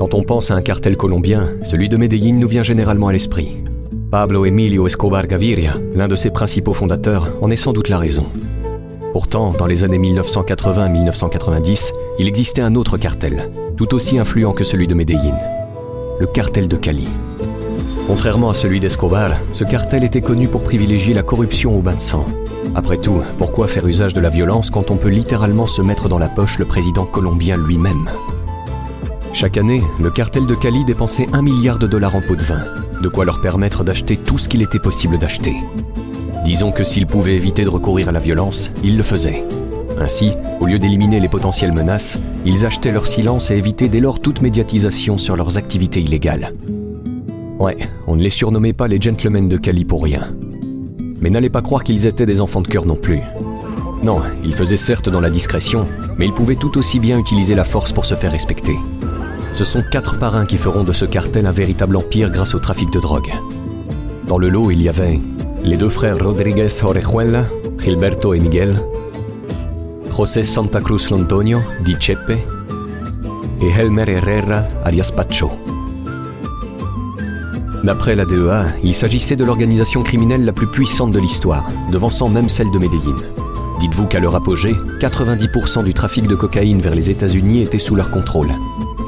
Quand on pense à un cartel colombien, celui de Medellín nous vient généralement à l'esprit. Pablo Emilio Escobar Gaviria, l'un de ses principaux fondateurs, en est sans doute la raison. Pourtant, dans les années 1980-1990, il existait un autre cartel, tout aussi influent que celui de Medellín, le cartel de Cali. Contrairement à celui d'Escobar, ce cartel était connu pour privilégier la corruption au bain de sang. Après tout, pourquoi faire usage de la violence quand on peut littéralement se mettre dans la poche le président colombien lui-même? Chaque année, le cartel de Cali dépensait un milliard de dollars en pots de vin, de quoi leur permettre d'acheter tout ce qu'il était possible d'acheter. Disons que s'ils pouvaient éviter de recourir à la violence, ils le faisaient. Ainsi, au lieu d'éliminer les potentielles menaces, ils achetaient leur silence et évitaient dès lors toute médiatisation sur leurs activités illégales. Ouais, on ne les surnommait pas les gentlemen de Cali pour rien. Mais n'allez pas croire qu'ils étaient des enfants de cœur non plus. Non, ils faisaient certes dans la discrétion, mais ils pouvaient tout aussi bien utiliser la force pour se faire respecter. Ce sont quatre parrains qui feront de ce cartel un véritable empire grâce au trafic de drogue. Dans le lot, il y avait les deux frères Rodriguez Orejuela, Gilberto et Miguel, José Santa Cruz Lontonio, Di Chepe, et Helmer Herrera alias Pacho. D'après la DEA, il s'agissait de l'organisation criminelle la plus puissante de l'histoire, devançant même celle de Medellín. Dites-vous qu'à leur apogée, 90% du trafic de cocaïne vers les États-Unis était sous leur contrôle,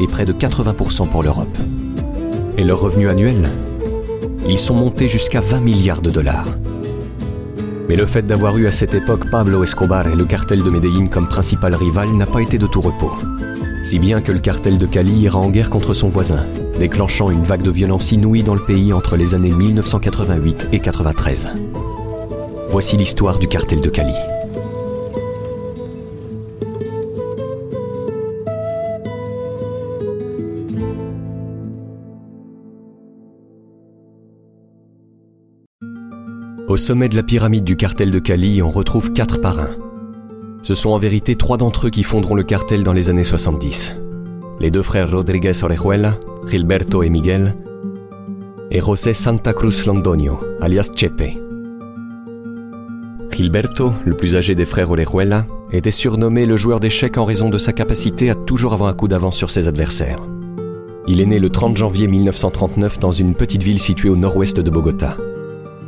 et près de 80% pour l'Europe. Et leur revenu annuel Ils sont montés jusqu'à 20 milliards de dollars. Mais le fait d'avoir eu à cette époque Pablo Escobar et le cartel de Medellín comme principal rival n'a pas été de tout repos. Si bien que le cartel de Cali ira en guerre contre son voisin, déclenchant une vague de violence inouïe dans le pays entre les années 1988 et 93. Voici l'histoire du cartel de Cali. Sommet de la pyramide du cartel de Cali, on retrouve quatre parrains. Ce sont en vérité trois d'entre eux qui fonderont le cartel dans les années 70. Les deux frères Rodriguez Orejuela, Gilberto et Miguel, et José Santa Cruz Londonio, alias Chepe. Gilberto, le plus âgé des frères Orejuela, était surnommé le joueur d'échecs en raison de sa capacité à toujours avoir un coup d'avance sur ses adversaires. Il est né le 30 janvier 1939 dans une petite ville située au nord-ouest de Bogota.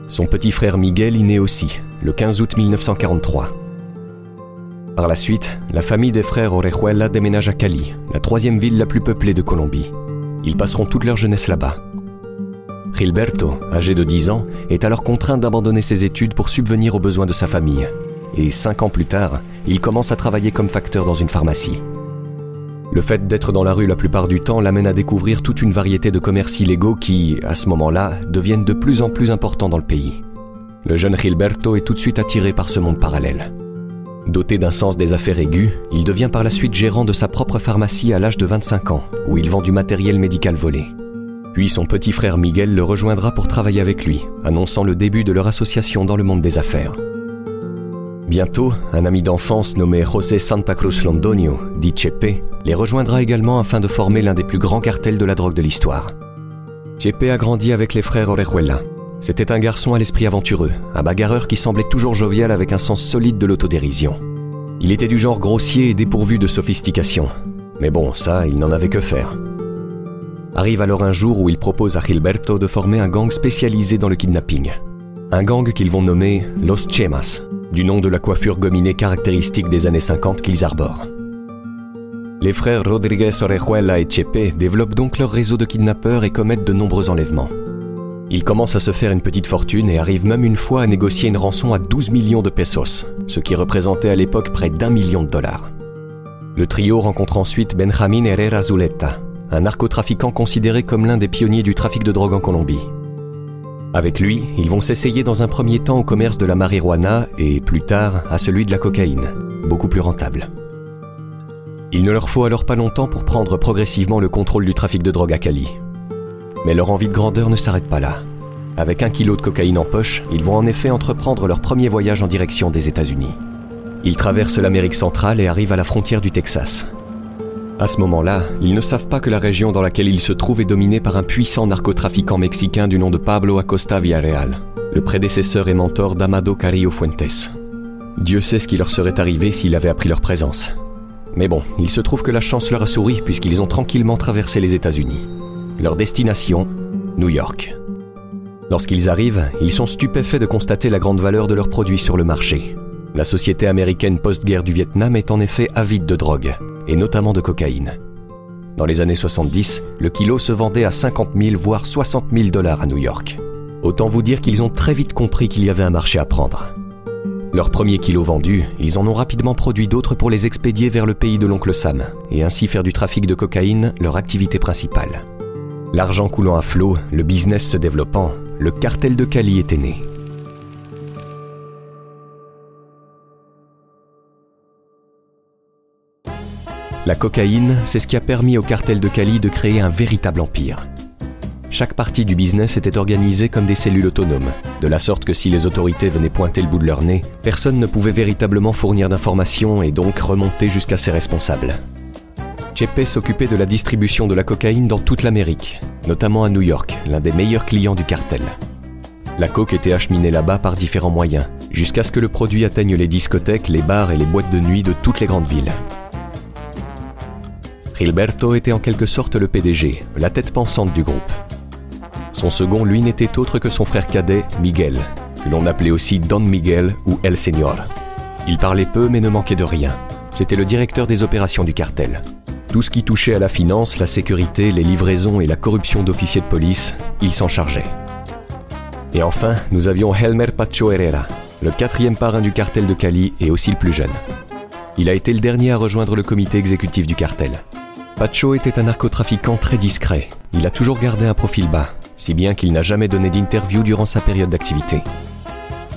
Son petit frère Miguel y naît aussi, le 15 août 1943. Par la suite, la famille des frères Orejuela déménage à Cali, la troisième ville la plus peuplée de Colombie. Ils passeront toute leur jeunesse là-bas. Gilberto, âgé de 10 ans, est alors contraint d'abandonner ses études pour subvenir aux besoins de sa famille. Et cinq ans plus tard, il commence à travailler comme facteur dans une pharmacie. Le fait d'être dans la rue la plupart du temps l'amène à découvrir toute une variété de commerces illégaux qui, à ce moment-là, deviennent de plus en plus importants dans le pays. Le jeune Gilberto est tout de suite attiré par ce monde parallèle. Doté d'un sens des affaires aigu, il devient par la suite gérant de sa propre pharmacie à l'âge de 25 ans, où il vend du matériel médical volé. Puis son petit frère Miguel le rejoindra pour travailler avec lui, annonçant le début de leur association dans le monde des affaires. Bientôt, un ami d'enfance nommé José Santa Cruz Londonio, dit Chepe, les rejoindra également afin de former l'un des plus grands cartels de la drogue de l'histoire. Chepe a grandi avec les frères Orejuela. C'était un garçon à l'esprit aventureux, un bagarreur qui semblait toujours jovial avec un sens solide de l'autodérision. Il était du genre grossier et dépourvu de sophistication. Mais bon, ça, il n'en avait que faire. Arrive alors un jour où il propose à Gilberto de former un gang spécialisé dans le kidnapping. Un gang qu'ils vont nommer Los Chemas, du nom de la coiffure gominée caractéristique des années 50 qu'ils arborent. Les frères Rodriguez Orejuela et Chepe développent donc leur réseau de kidnappeurs et commettent de nombreux enlèvements. Ils commencent à se faire une petite fortune et arrivent même une fois à négocier une rançon à 12 millions de pesos, ce qui représentait à l'époque près d'un million de dollars. Le trio rencontre ensuite Benjamin Herrera Zuleta, un narcotrafiquant considéré comme l'un des pionniers du trafic de drogue en Colombie. Avec lui, ils vont s'essayer dans un premier temps au commerce de la marijuana et plus tard à celui de la cocaïne, beaucoup plus rentable. Il ne leur faut alors pas longtemps pour prendre progressivement le contrôle du trafic de drogue à Cali. Mais leur envie de grandeur ne s'arrête pas là. Avec un kilo de cocaïne en poche, ils vont en effet entreprendre leur premier voyage en direction des États-Unis. Ils traversent l'Amérique centrale et arrivent à la frontière du Texas. À ce moment-là, ils ne savent pas que la région dans laquelle ils se trouvent est dominée par un puissant narcotrafiquant mexicain du nom de Pablo Acosta Villarreal, le prédécesseur et mentor d'Amado Carrillo Fuentes. Dieu sait ce qui leur serait arrivé s'il avait appris leur présence. Mais bon, il se trouve que la chance leur a souri puisqu'ils ont tranquillement traversé les États-Unis. Leur destination, New York. Lorsqu'ils arrivent, ils sont stupéfaits de constater la grande valeur de leurs produits sur le marché. La société américaine post-guerre du Vietnam est en effet avide de drogue, et notamment de cocaïne. Dans les années 70, le kilo se vendait à 50 000 voire 60 000 dollars à New York. Autant vous dire qu'ils ont très vite compris qu'il y avait un marché à prendre. Leur premier kilo vendu, ils en ont rapidement produit d'autres pour les expédier vers le pays de l'oncle Sam, et ainsi faire du trafic de cocaïne leur activité principale. L'argent coulant à flot, le business se développant, le cartel de Cali était né. La cocaïne, c'est ce qui a permis au cartel de Cali de créer un véritable empire. Chaque partie du business était organisée comme des cellules autonomes, de la sorte que si les autorités venaient pointer le bout de leur nez, personne ne pouvait véritablement fournir d'informations et donc remonter jusqu'à ses responsables. Chepe s'occupait de la distribution de la cocaïne dans toute l'Amérique, notamment à New York, l'un des meilleurs clients du cartel. La coke était acheminée là-bas par différents moyens, jusqu'à ce que le produit atteigne les discothèques, les bars et les boîtes de nuit de toutes les grandes villes. Gilberto était en quelque sorte le PDG, la tête pensante du groupe. Son second, lui, n'était autre que son frère cadet, Miguel, que l'on appelait aussi Don Miguel ou El Señor. Il parlait peu mais ne manquait de rien. C'était le directeur des opérations du cartel. Tout ce qui touchait à la finance, la sécurité, les livraisons et la corruption d'officiers de police, il s'en chargeait. Et enfin, nous avions Helmer Pacho Herrera, le quatrième parrain du cartel de Cali et aussi le plus jeune. Il a été le dernier à rejoindre le comité exécutif du cartel. Pacho était un narcotrafiquant très discret. Il a toujours gardé un profil bas, si bien qu'il n'a jamais donné d'interview durant sa période d'activité.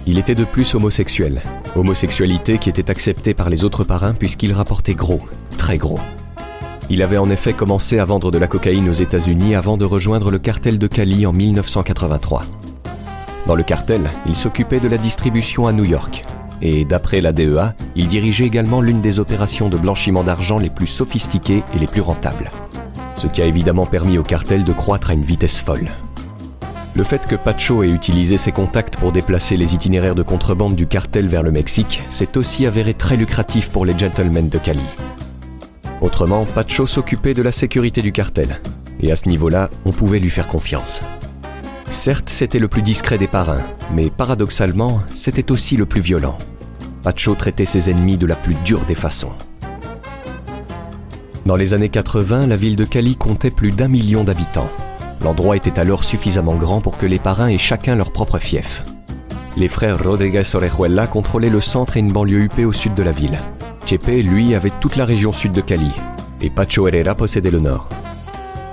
Il était de plus homosexuel, homosexualité qui était acceptée par les autres parrains puisqu'il rapportait gros, très gros. Il avait en effet commencé à vendre de la cocaïne aux États-Unis avant de rejoindre le cartel de Cali en 1983. Dans le cartel, il s'occupait de la distribution à New York. Et d'après la DEA, il dirigeait également l'une des opérations de blanchiment d'argent les plus sophistiquées et les plus rentables. Ce qui a évidemment permis au cartel de croître à une vitesse folle. Le fait que Pacho ait utilisé ses contacts pour déplacer les itinéraires de contrebande du cartel vers le Mexique s'est aussi avéré très lucratif pour les gentlemen de Cali. Autrement, Pacho s'occupait de la sécurité du cartel, et à ce niveau-là, on pouvait lui faire confiance. Certes, c'était le plus discret des parrains, mais paradoxalement, c'était aussi le plus violent. Pacho traitait ses ennemis de la plus dure des façons. Dans les années 80, la ville de Cali comptait plus d'un million d'habitants. L'endroit était alors suffisamment grand pour que les parrains aient chacun leur propre fief. Les frères Rodriguez Orejuela contrôlaient le centre et une banlieue huppée au sud de la ville. Chepe, lui, avait toute la région sud de Cali, et Pacho Herrera possédait le nord.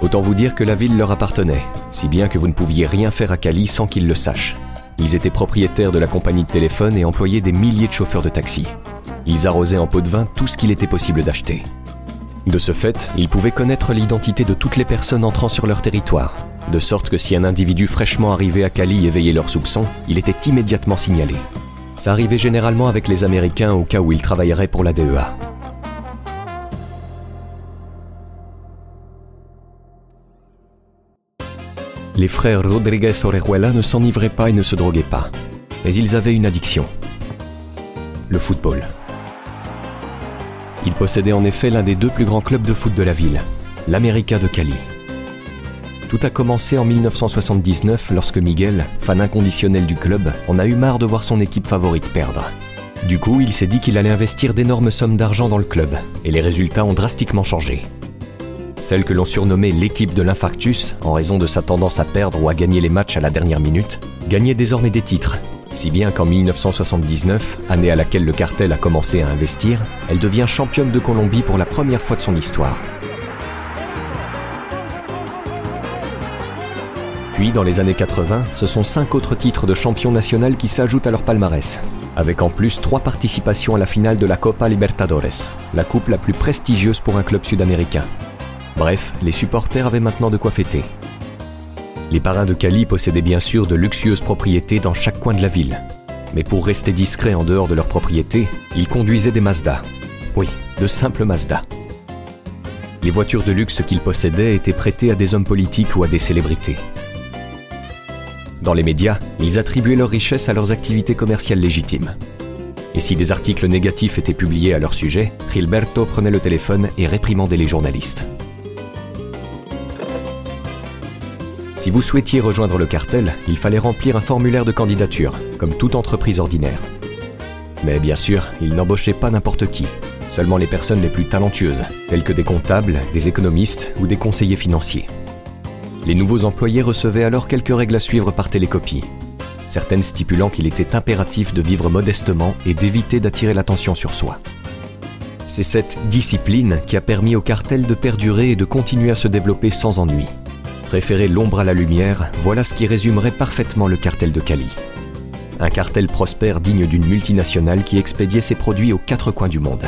Autant vous dire que la ville leur appartenait, si bien que vous ne pouviez rien faire à Cali sans qu'ils le sachent. Ils étaient propriétaires de la compagnie de téléphone et employaient des milliers de chauffeurs de taxi. Ils arrosaient en pot de vin tout ce qu'il était possible d'acheter. De ce fait, ils pouvaient connaître l'identité de toutes les personnes entrant sur leur territoire, de sorte que si un individu fraîchement arrivé à Cali éveillait leurs soupçons, il était immédiatement signalé. Ça arrivait généralement avec les Américains au cas où ils travailleraient pour la DEA. Les frères Rodriguez Orejuela ne s'enivraient pas et ne se droguaient pas, mais ils avaient une addiction. Le football. Ils possédaient en effet l'un des deux plus grands clubs de foot de la ville, l'América de Cali. Tout a commencé en 1979 lorsque Miguel, fan inconditionnel du club, en a eu marre de voir son équipe favorite perdre. Du coup, il s'est dit qu'il allait investir d'énormes sommes d'argent dans le club, et les résultats ont drastiquement changé. Celle que l'on surnommait l'équipe de l'infarctus, en raison de sa tendance à perdre ou à gagner les matchs à la dernière minute, gagnait désormais des titres, si bien qu'en 1979, année à laquelle le cartel a commencé à investir, elle devient championne de Colombie pour la première fois de son histoire. Puis, dans les années 80, ce sont cinq autres titres de champion national qui s'ajoutent à leur palmarès. avec en plus trois participations à la finale de la Copa Libertadores, la coupe la plus prestigieuse pour un club sud-américain. Bref, les supporters avaient maintenant de quoi fêter. Les parrains de Cali possédaient bien sûr de luxueuses propriétés dans chaque coin de la ville. Mais pour rester discrets en dehors de leurs propriétés, ils conduisaient des Mazda. Oui, de simples Mazda. Les voitures de luxe qu'ils possédaient étaient prêtées à des hommes politiques ou à des célébrités. Dans les médias, ils attribuaient leur richesse à leurs activités commerciales légitimes. Et si des articles négatifs étaient publiés à leur sujet, Gilberto prenait le téléphone et réprimandait les journalistes. Si vous souhaitiez rejoindre le cartel, il fallait remplir un formulaire de candidature, comme toute entreprise ordinaire. Mais bien sûr, il n'embauchait pas n'importe qui, seulement les personnes les plus talentueuses, telles que des comptables, des économistes ou des conseillers financiers. Les nouveaux employés recevaient alors quelques règles à suivre par télécopie, certaines stipulant qu'il était impératif de vivre modestement et d'éviter d'attirer l'attention sur soi. C'est cette discipline qui a permis au cartel de perdurer et de continuer à se développer sans ennui. Préférer l'ombre à la lumière, voilà ce qui résumerait parfaitement le cartel de Cali. Un cartel prospère digne d'une multinationale qui expédiait ses produits aux quatre coins du monde.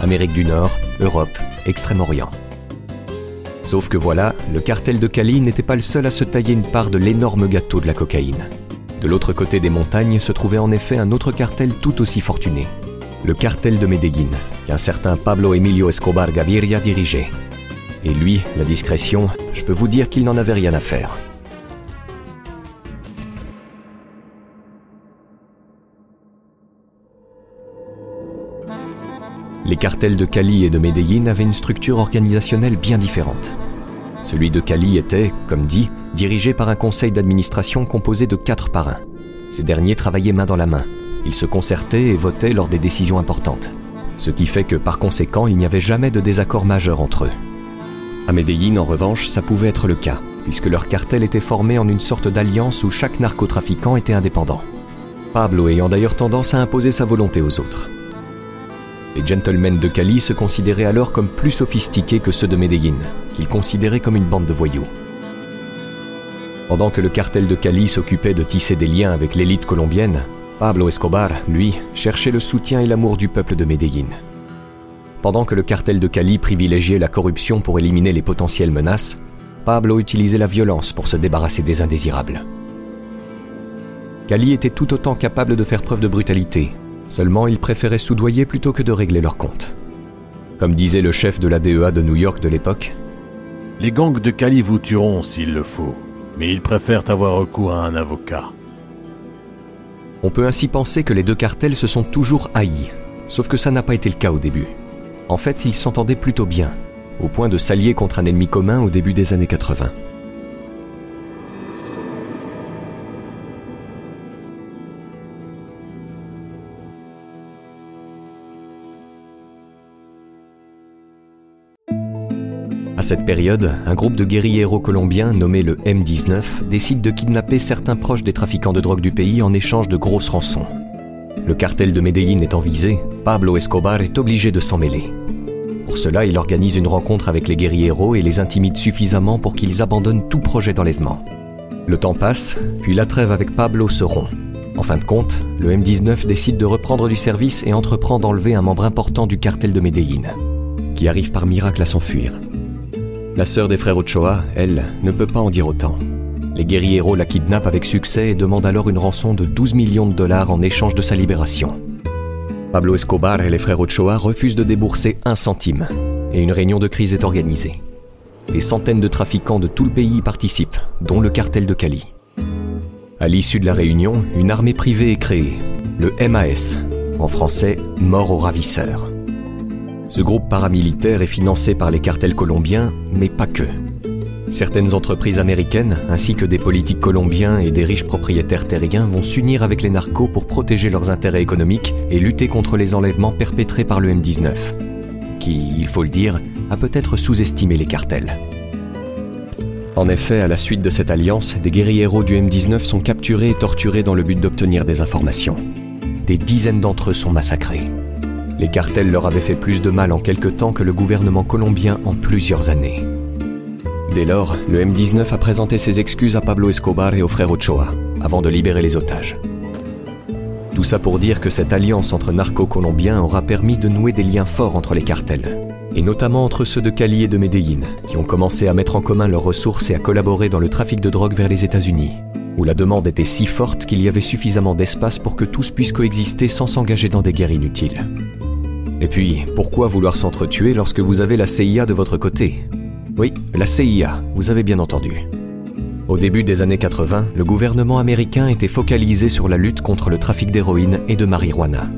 Amérique du Nord, Europe, Extrême-Orient. Sauf que voilà, le cartel de Cali n'était pas le seul à se tailler une part de l'énorme gâteau de la cocaïne. De l'autre côté des montagnes se trouvait en effet un autre cartel tout aussi fortuné, le cartel de Medellín, qu'un certain Pablo Emilio Escobar Gaviria dirigeait. Et lui, la discrétion, je peux vous dire qu'il n'en avait rien à faire. Les cartels de Cali et de Medellín avaient une structure organisationnelle bien différente. Celui de Cali était, comme dit, dirigé par un conseil d'administration composé de quatre parrains. Ces derniers travaillaient main dans la main. Ils se concertaient et votaient lors des décisions importantes. Ce qui fait que par conséquent, il n'y avait jamais de désaccord majeur entre eux. À Medellín, en revanche, ça pouvait être le cas, puisque leur cartel était formé en une sorte d'alliance où chaque narcotrafiquant était indépendant. Pablo ayant d'ailleurs tendance à imposer sa volonté aux autres. Les gentlemen de Cali se considéraient alors comme plus sophistiqués que ceux de Medellín, qu'ils considéraient comme une bande de voyous. Pendant que le cartel de Cali s'occupait de tisser des liens avec l'élite colombienne, Pablo Escobar, lui, cherchait le soutien et l'amour du peuple de Medellín. Pendant que le cartel de Cali privilégiait la corruption pour éliminer les potentielles menaces, Pablo utilisait la violence pour se débarrasser des indésirables. Cali était tout autant capable de faire preuve de brutalité, seulement il préférait soudoyer plutôt que de régler leurs comptes. Comme disait le chef de la DEA de New York de l'époque, Les gangs de Cali vous tueront s'il le faut, mais ils préfèrent avoir recours à un avocat. on peut ainsi penser que les deux cartels se sont toujours haïs, sauf que ça n'a pas été le cas au début. En fait, ils s'entendaient plutôt bien, au point de s'allier contre un ennemi commun au début des années 80. À cette période, un groupe de guérilleros colombiens nommé le M19 décide de kidnapper certains proches des trafiquants de drogue du pays en échange de grosses rançons. Le cartel de Medellín étant visé, Pablo Escobar est obligé de s'en mêler. Pour cela, il organise une rencontre avec les guérilleros et les intimide suffisamment pour qu'ils abandonnent tout projet d'enlèvement. Le temps passe, puis la trêve avec Pablo se rompt. En fin de compte, le M19 décide de reprendre du service et entreprend d'enlever un membre important du cartel de Medellín, qui arrive par miracle à s'enfuir. La sœur des frères Ochoa, elle, ne peut pas en dire autant. Les guérilleros la kidnappent avec succès et demandent alors une rançon de 12 millions de dollars en échange de sa libération. Pablo Escobar et les frères Ochoa refusent de débourser un centime, et une réunion de crise est organisée. Des centaines de trafiquants de tout le pays y participent, dont le cartel de Cali. À l'issue de la réunion, une armée privée est créée, le MAS, en français Mort aux ravisseurs. Ce groupe paramilitaire est financé par les cartels colombiens, mais pas que. Certaines entreprises américaines, ainsi que des politiques colombiens et des riches propriétaires terriens vont s'unir avec les narcos pour protéger leurs intérêts économiques et lutter contre les enlèvements perpétrés par le M19, qui, il faut le dire, a peut-être sous-estimé les cartels. En effet, à la suite de cette alliance, des guérilleros du M19 sont capturés et torturés dans le but d'obtenir des informations. Des dizaines d'entre eux sont massacrés. Les cartels leur avaient fait plus de mal en quelque temps que le gouvernement colombien en plusieurs années. Dès lors, le M19 a présenté ses excuses à Pablo Escobar et aux frères Ochoa, avant de libérer les otages. Tout ça pour dire que cette alliance entre narco-colombiens aura permis de nouer des liens forts entre les cartels, et notamment entre ceux de Cali et de Medellín, qui ont commencé à mettre en commun leurs ressources et à collaborer dans le trafic de drogue vers les États-Unis, où la demande était si forte qu'il y avait suffisamment d'espace pour que tous puissent coexister sans s'engager dans des guerres inutiles. Et puis, pourquoi vouloir s'entretuer lorsque vous avez la CIA de votre côté? Oui, la CIA, vous avez bien entendu. Au début des années 80, le gouvernement américain était focalisé sur la lutte contre le trafic d'héroïne et de marijuana.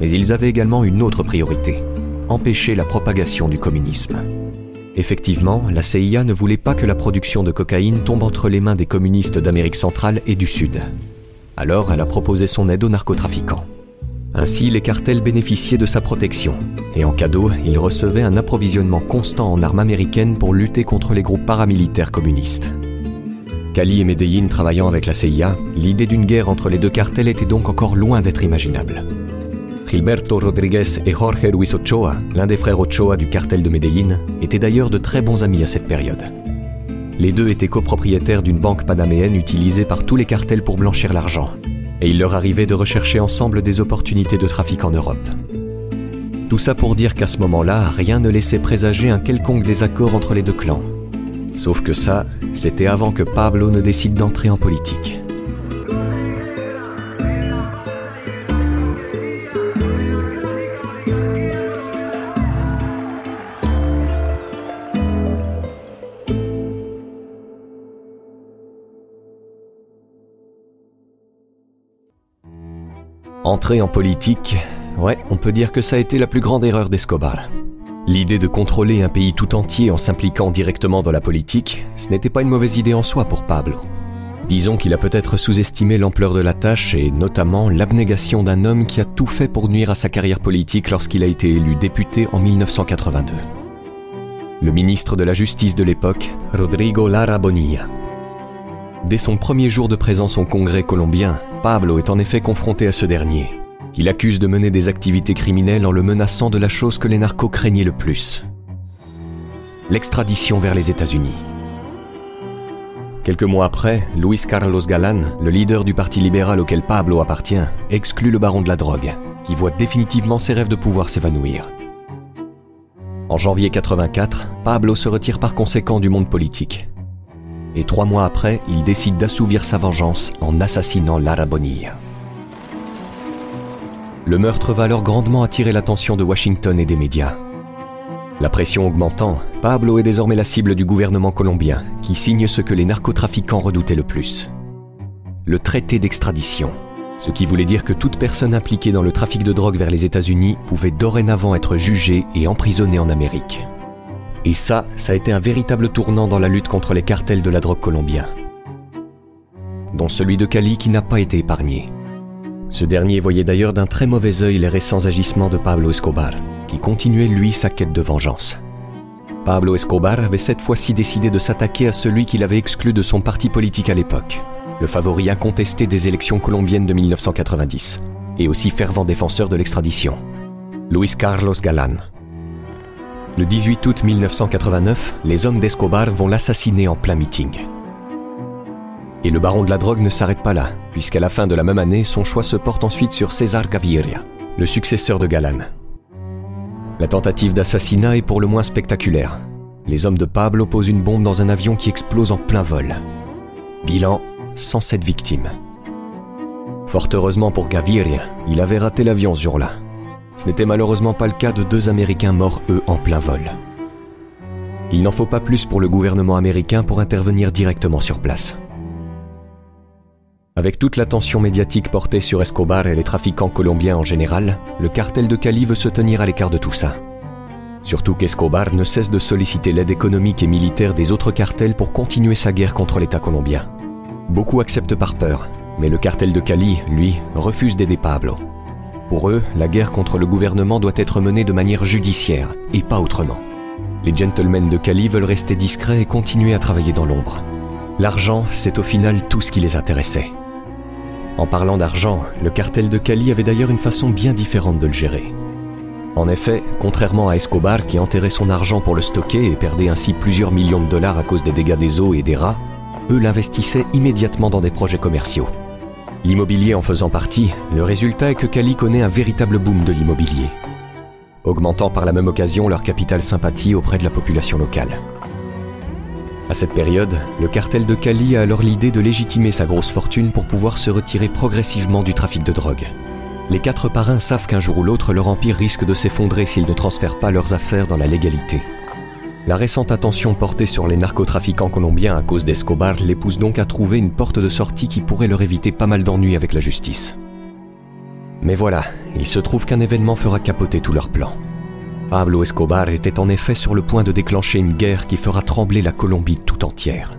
Mais ils avaient également une autre priorité, empêcher la propagation du communisme. Effectivement, la CIA ne voulait pas que la production de cocaïne tombe entre les mains des communistes d'Amérique centrale et du Sud. Alors elle a proposé son aide aux narcotrafiquants. Ainsi, les cartels bénéficiaient de sa protection, et en cadeau, ils recevaient un approvisionnement constant en armes américaines pour lutter contre les groupes paramilitaires communistes. Cali et Medellín travaillant avec la CIA, l'idée d'une guerre entre les deux cartels était donc encore loin d'être imaginable. Gilberto Rodriguez et Jorge Luis Ochoa, l'un des frères Ochoa du cartel de Medellín, étaient d'ailleurs de très bons amis à cette période. Les deux étaient copropriétaires d'une banque panaméenne utilisée par tous les cartels pour blanchir l'argent, et il leur arrivait de rechercher ensemble des opportunités de trafic en Europe. Tout ça pour dire qu'à ce moment-là, rien ne laissait présager un quelconque désaccord entre les deux clans. Sauf que ça, c'était avant que Pablo ne décide d'entrer en politique. Entrer en politique, ouais, on peut dire que ça a été la plus grande erreur d'Escobar. L'idée de contrôler un pays tout entier en s'impliquant directement dans la politique, ce n'était pas une mauvaise idée en soi pour Pablo. Disons qu'il a peut-être sous-estimé l'ampleur de la tâche et notamment l'abnégation d'un homme qui a tout fait pour nuire à sa carrière politique lorsqu'il a été élu député en 1982. Le ministre de la Justice de l'époque, Rodrigo Lara Bonilla. Dès son premier jour de présence au Congrès colombien, Pablo est en effet confronté à ce dernier, qui l'accuse de mener des activités criminelles en le menaçant de la chose que les narcos craignaient le plus. L'extradition vers les États-Unis. Quelques mois après, Luis Carlos Galán, le leader du parti libéral auquel Pablo appartient, exclut le baron de la drogue, qui voit définitivement ses rêves de pouvoir s'évanouir. En janvier 84, Pablo se retire par conséquent du monde politique et trois mois après, il décide d'assouvir sa vengeance en assassinant Lara Bonilla. Le meurtre va alors grandement attirer l'attention de Washington et des médias. La pression augmentant, Pablo est désormais la cible du gouvernement colombien, qui signe ce que les narcotrafiquants redoutaient le plus. Le traité d'extradition, ce qui voulait dire que toute personne impliquée dans le trafic de drogue vers les États-Unis pouvait dorénavant être jugée et emprisonnée en Amérique. Et ça, ça a été un véritable tournant dans la lutte contre les cartels de la drogue colombien. Dont celui de Cali qui n'a pas été épargné. Ce dernier voyait d'ailleurs d'un très mauvais œil les récents agissements de Pablo Escobar, qui continuait lui sa quête de vengeance. Pablo Escobar avait cette fois-ci décidé de s'attaquer à celui qu'il avait exclu de son parti politique à l'époque, le favori incontesté des élections colombiennes de 1990, et aussi fervent défenseur de l'extradition, Luis Carlos Galán. Le 18 août 1989, les hommes d'Escobar vont l'assassiner en plein meeting. Et le baron de la drogue ne s'arrête pas là, puisqu'à la fin de la même année, son choix se porte ensuite sur César Gaviria, le successeur de Galan. La tentative d'assassinat est pour le moins spectaculaire. Les hommes de Pablo posent une bombe dans un avion qui explose en plein vol. Bilan 107 victimes. Fort heureusement pour Gaviria, il avait raté l'avion ce jour-là. Ce n'était malheureusement pas le cas de deux Américains morts, eux, en plein vol. Il n'en faut pas plus pour le gouvernement américain pour intervenir directement sur place. Avec toute l'attention médiatique portée sur Escobar et les trafiquants colombiens en général, le cartel de Cali veut se tenir à l'écart de tout ça. Surtout qu'Escobar ne cesse de solliciter l'aide économique et militaire des autres cartels pour continuer sa guerre contre l'État colombien. Beaucoup acceptent par peur, mais le cartel de Cali, lui, refuse d'aider Pablo. Pour eux, la guerre contre le gouvernement doit être menée de manière judiciaire, et pas autrement. Les gentlemen de Cali veulent rester discrets et continuer à travailler dans l'ombre. L'argent, c'est au final tout ce qui les intéressait. En parlant d'argent, le cartel de Cali avait d'ailleurs une façon bien différente de le gérer. En effet, contrairement à Escobar qui enterrait son argent pour le stocker et perdait ainsi plusieurs millions de dollars à cause des dégâts des eaux et des rats, eux l'investissaient immédiatement dans des projets commerciaux. L'immobilier en faisant partie, le résultat est que Cali connaît un véritable boom de l'immobilier, augmentant par la même occasion leur capital sympathie auprès de la population locale. À cette période, le cartel de Cali a alors l'idée de légitimer sa grosse fortune pour pouvoir se retirer progressivement du trafic de drogue. Les quatre parrains savent qu'un jour ou l'autre, leur empire risque de s'effondrer s'ils ne transfèrent pas leurs affaires dans la légalité. La récente attention portée sur les narcotrafiquants colombiens à cause d'Escobar les pousse donc à trouver une porte de sortie qui pourrait leur éviter pas mal d'ennuis avec la justice. Mais voilà, il se trouve qu'un événement fera capoter tous leurs plans. Pablo Escobar était en effet sur le point de déclencher une guerre qui fera trembler la Colombie tout entière.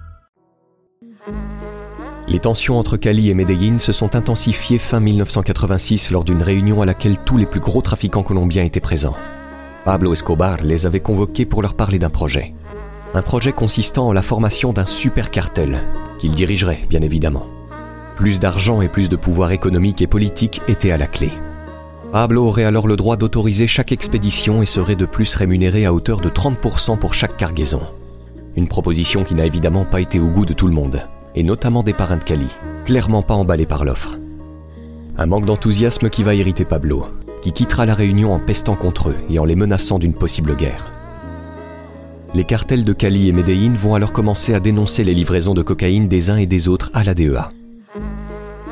Les tensions entre Cali et Medellín se sont intensifiées fin 1986 lors d'une réunion à laquelle tous les plus gros trafiquants colombiens étaient présents. Pablo Escobar les avait convoqués pour leur parler d'un projet. Un projet consistant en la formation d'un super cartel, qu'il dirigerait bien évidemment. Plus d'argent et plus de pouvoir économique et politique étaient à la clé. Pablo aurait alors le droit d'autoriser chaque expédition et serait de plus rémunéré à hauteur de 30% pour chaque cargaison. Une proposition qui n'a évidemment pas été au goût de tout le monde, et notamment des parrains de Cali, clairement pas emballés par l'offre. Un manque d'enthousiasme qui va irriter Pablo, qui quittera la Réunion en pestant contre eux et en les menaçant d'une possible guerre. Les cartels de Cali et Medellín vont alors commencer à dénoncer les livraisons de cocaïne des uns et des autres à la DEA.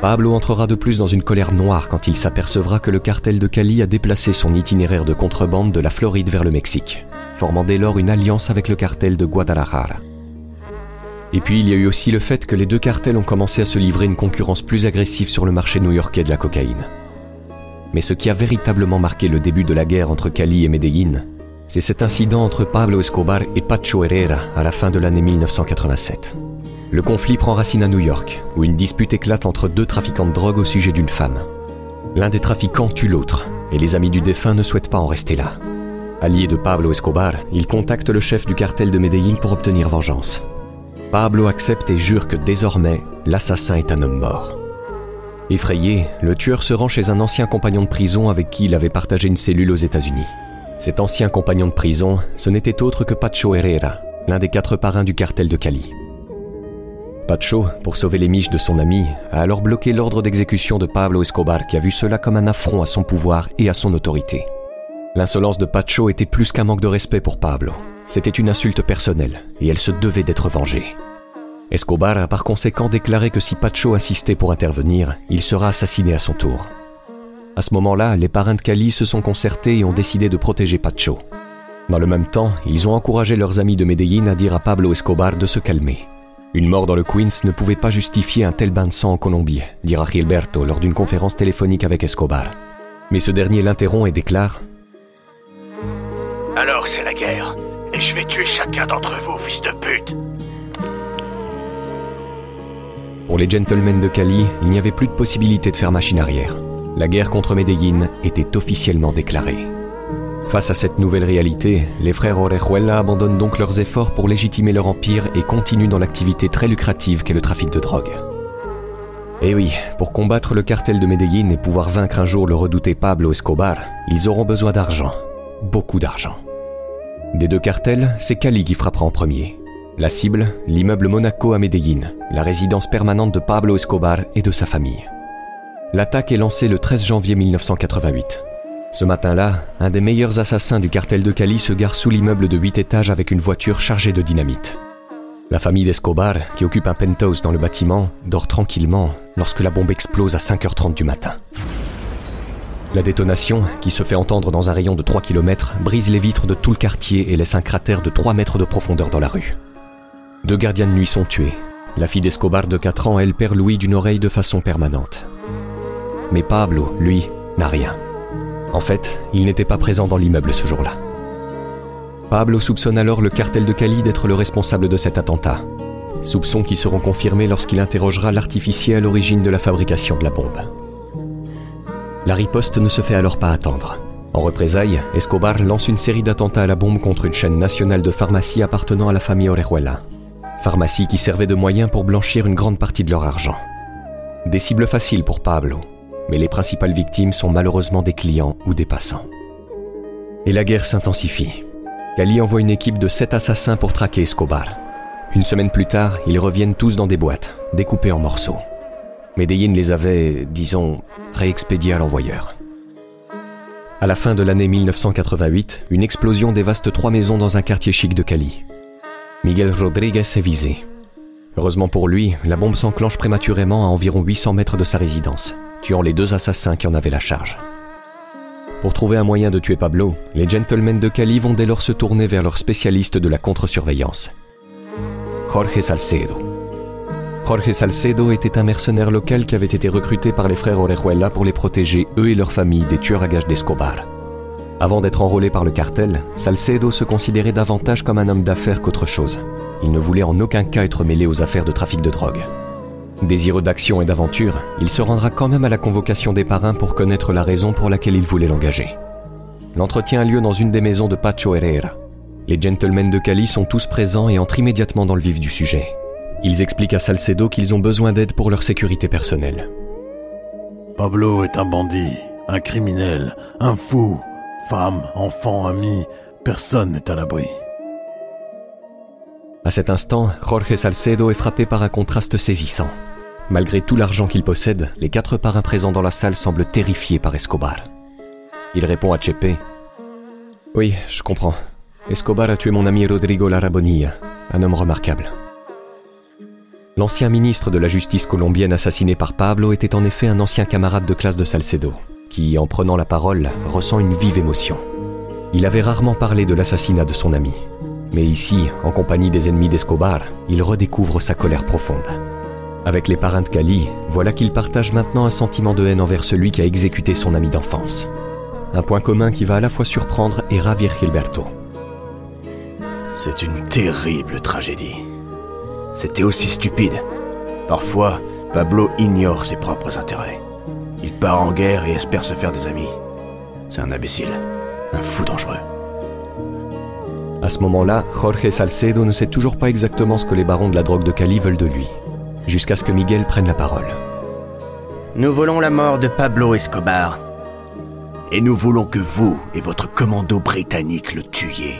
Pablo entrera de plus dans une colère noire quand il s'apercevra que le cartel de Cali a déplacé son itinéraire de contrebande de la Floride vers le Mexique formant dès lors une alliance avec le cartel de Guadalajara. Et puis il y a eu aussi le fait que les deux cartels ont commencé à se livrer une concurrence plus agressive sur le marché new-yorkais de la cocaïne. Mais ce qui a véritablement marqué le début de la guerre entre Cali et Medellín, c'est cet incident entre Pablo Escobar et Pacho Herrera à la fin de l'année 1987. Le conflit prend racine à New York, où une dispute éclate entre deux trafiquants de drogue au sujet d'une femme. L'un des trafiquants tue l'autre, et les amis du défunt ne souhaitent pas en rester là. Allié de Pablo Escobar, il contacte le chef du cartel de Medellín pour obtenir vengeance. Pablo accepte et jure que désormais, l'assassin est un homme mort. Effrayé, le tueur se rend chez un ancien compagnon de prison avec qui il avait partagé une cellule aux États-Unis. Cet ancien compagnon de prison, ce n'était autre que Pacho Herrera, l'un des quatre parrains du cartel de Cali. Pacho, pour sauver les miches de son ami, a alors bloqué l'ordre d'exécution de Pablo Escobar qui a vu cela comme un affront à son pouvoir et à son autorité. L'insolence de Pacho était plus qu'un manque de respect pour Pablo. C'était une insulte personnelle, et elle se devait d'être vengée. Escobar a par conséquent déclaré que si Pacho insistait pour intervenir, il sera assassiné à son tour. À ce moment-là, les parrains de Cali se sont concertés et ont décidé de protéger Pacho. Dans le même temps, ils ont encouragé leurs amis de Medellín à dire à Pablo Escobar de se calmer. Une mort dans le Queens ne pouvait pas justifier un tel bain de sang en Colombie, dira Gilberto lors d'une conférence téléphonique avec Escobar. Mais ce dernier l'interrompt et déclare alors c'est la guerre. Et je vais tuer chacun d'entre vous, fils de pute. Pour les gentlemen de Cali, il n'y avait plus de possibilité de faire machine arrière. La guerre contre Medellín était officiellement déclarée. Face à cette nouvelle réalité, les frères Orejuela abandonnent donc leurs efforts pour légitimer leur empire et continuent dans l'activité très lucrative qu'est le trafic de drogue. Et oui, pour combattre le cartel de Medellín et pouvoir vaincre un jour le redouté Pablo Escobar, ils auront besoin d'argent. Beaucoup d'argent. Des deux cartels, c'est Cali qui frappera en premier. La cible, l'immeuble Monaco à Medellín, la résidence permanente de Pablo Escobar et de sa famille. L'attaque est lancée le 13 janvier 1988. Ce matin-là, un des meilleurs assassins du cartel de Cali se gare sous l'immeuble de 8 étages avec une voiture chargée de dynamite. La famille d'Escobar, qui occupe un penthouse dans le bâtiment, dort tranquillement lorsque la bombe explose à 5h30 du matin. La détonation, qui se fait entendre dans un rayon de 3 km, brise les vitres de tout le quartier et laisse un cratère de 3 mètres de profondeur dans la rue. Deux gardiens de nuit sont tués. La fille d'Escobar de 4 ans, elle perd Louis d'une oreille de façon permanente. Mais Pablo, lui, n'a rien. En fait, il n'était pas présent dans l'immeuble ce jour-là. Pablo soupçonne alors le cartel de Cali d'être le responsable de cet attentat. Soupçons qui seront confirmés lorsqu'il interrogera l'artificier à l'origine de la fabrication de la bombe. La riposte ne se fait alors pas attendre. En représailles, Escobar lance une série d'attentats à la bombe contre une chaîne nationale de pharmacie appartenant à la famille Orejuela. Pharmacie qui servait de moyen pour blanchir une grande partie de leur argent. Des cibles faciles pour Pablo, mais les principales victimes sont malheureusement des clients ou des passants. Et la guerre s'intensifie. Cali envoie une équipe de sept assassins pour traquer Escobar. Une semaine plus tard, ils reviennent tous dans des boîtes, découpées en morceaux. Medellin les avait, disons, réexpédiés à l'envoyeur. À la fin de l'année 1988, une explosion dévaste trois maisons dans un quartier chic de Cali. Miguel Rodriguez est visé. Heureusement pour lui, la bombe s'enclenche prématurément à environ 800 mètres de sa résidence, tuant les deux assassins qui en avaient la charge. Pour trouver un moyen de tuer Pablo, les gentlemen de Cali vont dès lors se tourner vers leur spécialiste de la contre-surveillance, Jorge Salcedo. Jorge Salcedo était un mercenaire local qui avait été recruté par les frères Orejuela pour les protéger, eux et leurs familles, des tueurs à gages d'Escobar. Avant d'être enrôlé par le cartel, Salcedo se considérait davantage comme un homme d'affaires qu'autre chose. Il ne voulait en aucun cas être mêlé aux affaires de trafic de drogue. Désireux d'action et d'aventure, il se rendra quand même à la convocation des parrains pour connaître la raison pour laquelle il voulait l'engager. L'entretien a lieu dans une des maisons de Pacho Herrera. Les gentlemen de Cali sont tous présents et entrent immédiatement dans le vif du sujet. Ils expliquent à Salcedo qu'ils ont besoin d'aide pour leur sécurité personnelle. Pablo est un bandit, un criminel, un fou. Femme, enfant, ami, personne n'est à l'abri. À cet instant, Jorge Salcedo est frappé par un contraste saisissant. Malgré tout l'argent qu'il possède, les quatre parrains présents dans la salle semblent terrifiés par Escobar. Il répond à Chepe Oui, je comprends. Escobar a tué mon ami Rodrigo Larabonilla, un homme remarquable. L'ancien ministre de la justice colombienne assassiné par Pablo était en effet un ancien camarade de classe de Salcedo, qui, en prenant la parole, ressent une vive émotion. Il avait rarement parlé de l'assassinat de son ami, mais ici, en compagnie des ennemis d'Escobar, il redécouvre sa colère profonde. Avec les parrains de Cali, voilà qu'il partage maintenant un sentiment de haine envers celui qui a exécuté son ami d'enfance. Un point commun qui va à la fois surprendre et ravir Gilberto. C'est une terrible tragédie. C'était aussi stupide. Parfois, Pablo ignore ses propres intérêts. Il part en guerre et espère se faire des amis. C'est un imbécile, un fou dangereux. À ce moment-là, Jorge Salcedo ne sait toujours pas exactement ce que les barons de la drogue de Cali veulent de lui, jusqu'à ce que Miguel prenne la parole. Nous voulons la mort de Pablo Escobar. Et nous voulons que vous et votre commando britannique le tuiez.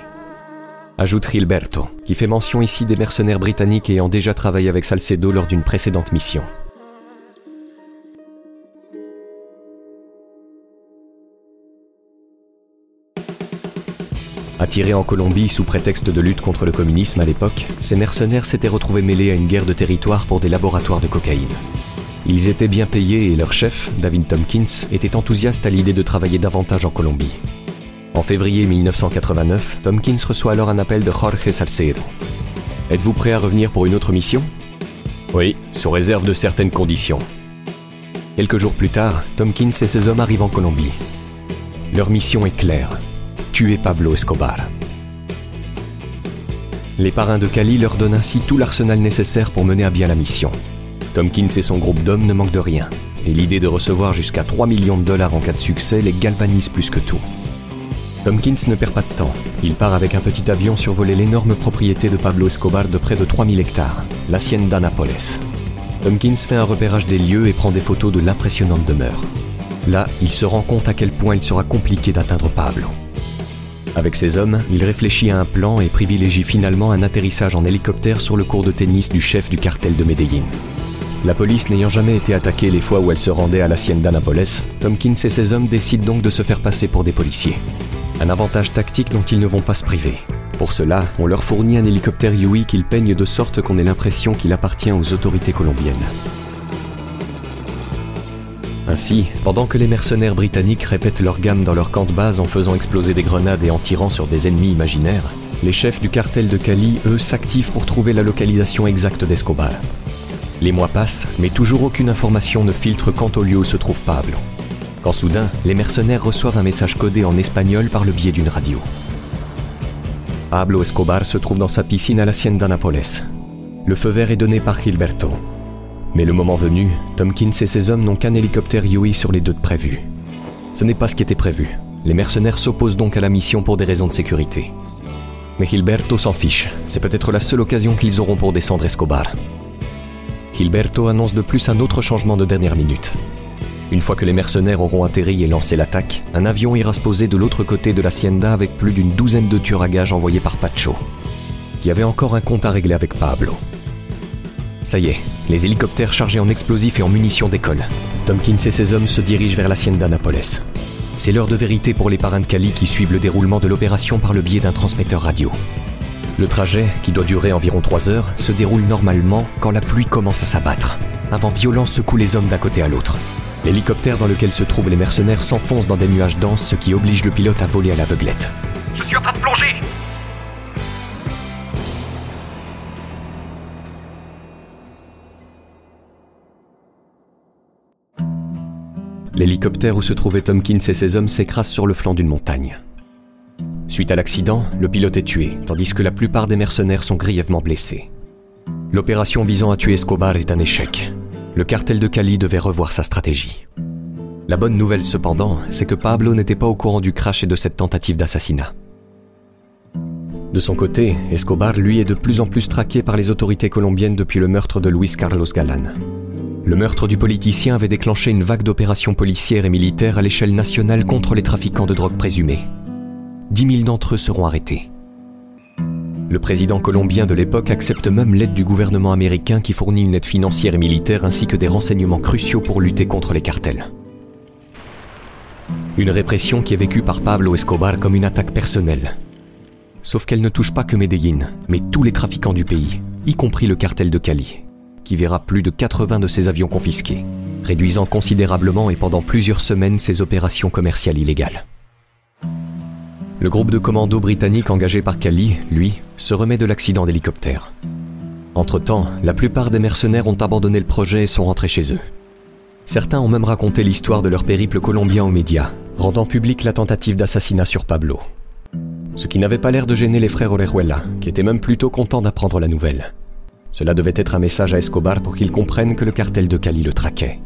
Ajoute Gilberto, qui fait mention ici des mercenaires britanniques ayant déjà travaillé avec Salcedo lors d'une précédente mission. Attirés en Colombie sous prétexte de lutte contre le communisme à l'époque, ces mercenaires s'étaient retrouvés mêlés à une guerre de territoire pour des laboratoires de cocaïne. Ils étaient bien payés et leur chef, David Tompkins, était enthousiaste à l'idée de travailler davantage en Colombie. En février 1989, Tompkins reçoit alors un appel de Jorge Salcedo. Êtes-vous prêt à revenir pour une autre mission? Oui, sous réserve de certaines conditions. Quelques jours plus tard, Tompkins et ses hommes arrivent en Colombie. Leur mission est claire tuer Pablo Escobar. Les parrains de Cali leur donnent ainsi tout l'arsenal nécessaire pour mener à bien la mission. Tompkins et son groupe d'hommes ne manquent de rien, et l'idée de recevoir jusqu'à 3 millions de dollars en cas de succès les galvanise plus que tout. Tompkins ne perd pas de temps. Il part avec un petit avion survoler l'énorme propriété de Pablo Escobar de près de 3000 hectares, l'Hacienda Napoles. Tompkins fait un repérage des lieux et prend des photos de l'impressionnante demeure. Là, il se rend compte à quel point il sera compliqué d'atteindre Pablo. Avec ses hommes, il réfléchit à un plan et privilégie finalement un atterrissage en hélicoptère sur le cours de tennis du chef du cartel de Medellín. La police n'ayant jamais été attaquée les fois où elle se rendait à l'Hacienda Napoles, Tompkins et ses hommes décident donc de se faire passer pour des policiers. Un avantage tactique dont ils ne vont pas se priver. Pour cela, on leur fournit un hélicoptère Yui qu'ils peignent de sorte qu'on ait l'impression qu'il appartient aux autorités colombiennes. Ainsi, pendant que les mercenaires britanniques répètent leur gamme dans leur camp de base en faisant exploser des grenades et en tirant sur des ennemis imaginaires, les chefs du cartel de Cali, eux, s'activent pour trouver la localisation exacte d'Escobar. Les mois passent, mais toujours aucune information ne filtre quant au lieu où se trouve Pablo. Quand soudain, les mercenaires reçoivent un message codé en espagnol par le biais d'une radio. Pablo Escobar se trouve dans sa piscine à la Hacienda Napoles. Le feu vert est donné par Gilberto. Mais le moment venu, Tompkins et ses hommes n'ont qu'un hélicoptère Yui sur les deux de prévu. Ce n'est pas ce qui était prévu. Les mercenaires s'opposent donc à la mission pour des raisons de sécurité. Mais Gilberto s'en fiche, c'est peut-être la seule occasion qu'ils auront pour descendre Escobar. Gilberto annonce de plus un autre changement de dernière minute. Une fois que les mercenaires auront atterri et lancé l'attaque, un avion ira se poser de l'autre côté de l'hacienda avec plus d'une douzaine de tueurs à gages envoyés par Pacho, qui avait encore un compte à régler avec Pablo. Ça y est, les hélicoptères chargés en explosifs et en munitions décollent. Tompkins et ses hommes se dirigent vers l'hacienda Napoles. C'est l'heure de vérité pour les parrains de Cali qui suivent le déroulement de l'opération par le biais d'un transmetteur radio. Le trajet, qui doit durer environ 3 heures, se déroule normalement quand la pluie commence à s'abattre. Un vent violent secoue les hommes d'un côté à l'autre. L'hélicoptère dans lequel se trouvent les mercenaires s'enfonce dans des nuages denses, ce qui oblige le pilote à voler à l'aveuglette. Je suis en train de plonger L'hélicoptère où se trouvaient Tompkins et ses hommes s'écrase sur le flanc d'une montagne. Suite à l'accident, le pilote est tué, tandis que la plupart des mercenaires sont grièvement blessés. L'opération visant à tuer Escobar est un échec. Le cartel de Cali devait revoir sa stratégie. La bonne nouvelle cependant, c'est que Pablo n'était pas au courant du crash et de cette tentative d'assassinat. De son côté, Escobar, lui, est de plus en plus traqué par les autorités colombiennes depuis le meurtre de Luis Carlos Galán. Le meurtre du politicien avait déclenché une vague d'opérations policières et militaires à l'échelle nationale contre les trafiquants de drogue présumés. 10 000 d'entre eux seront arrêtés. Le président colombien de l'époque accepte même l'aide du gouvernement américain qui fournit une aide financière et militaire ainsi que des renseignements cruciaux pour lutter contre les cartels. Une répression qui est vécue par Pablo Escobar comme une attaque personnelle. Sauf qu'elle ne touche pas que Medellín, mais tous les trafiquants du pays, y compris le cartel de Cali, qui verra plus de 80 de ses avions confisqués, réduisant considérablement et pendant plusieurs semaines ses opérations commerciales illégales. Le groupe de commando britannique engagé par Cali, lui, se remet de l'accident d'hélicoptère. Entre-temps, la plupart des mercenaires ont abandonné le projet et sont rentrés chez eux. Certains ont même raconté l'histoire de leur périple colombien aux médias, rendant public la tentative d'assassinat sur Pablo. Ce qui n'avait pas l'air de gêner les frères Orejuela, qui étaient même plutôt contents d'apprendre la nouvelle. Cela devait être un message à Escobar pour qu'il comprenne que le cartel de Cali le traquait.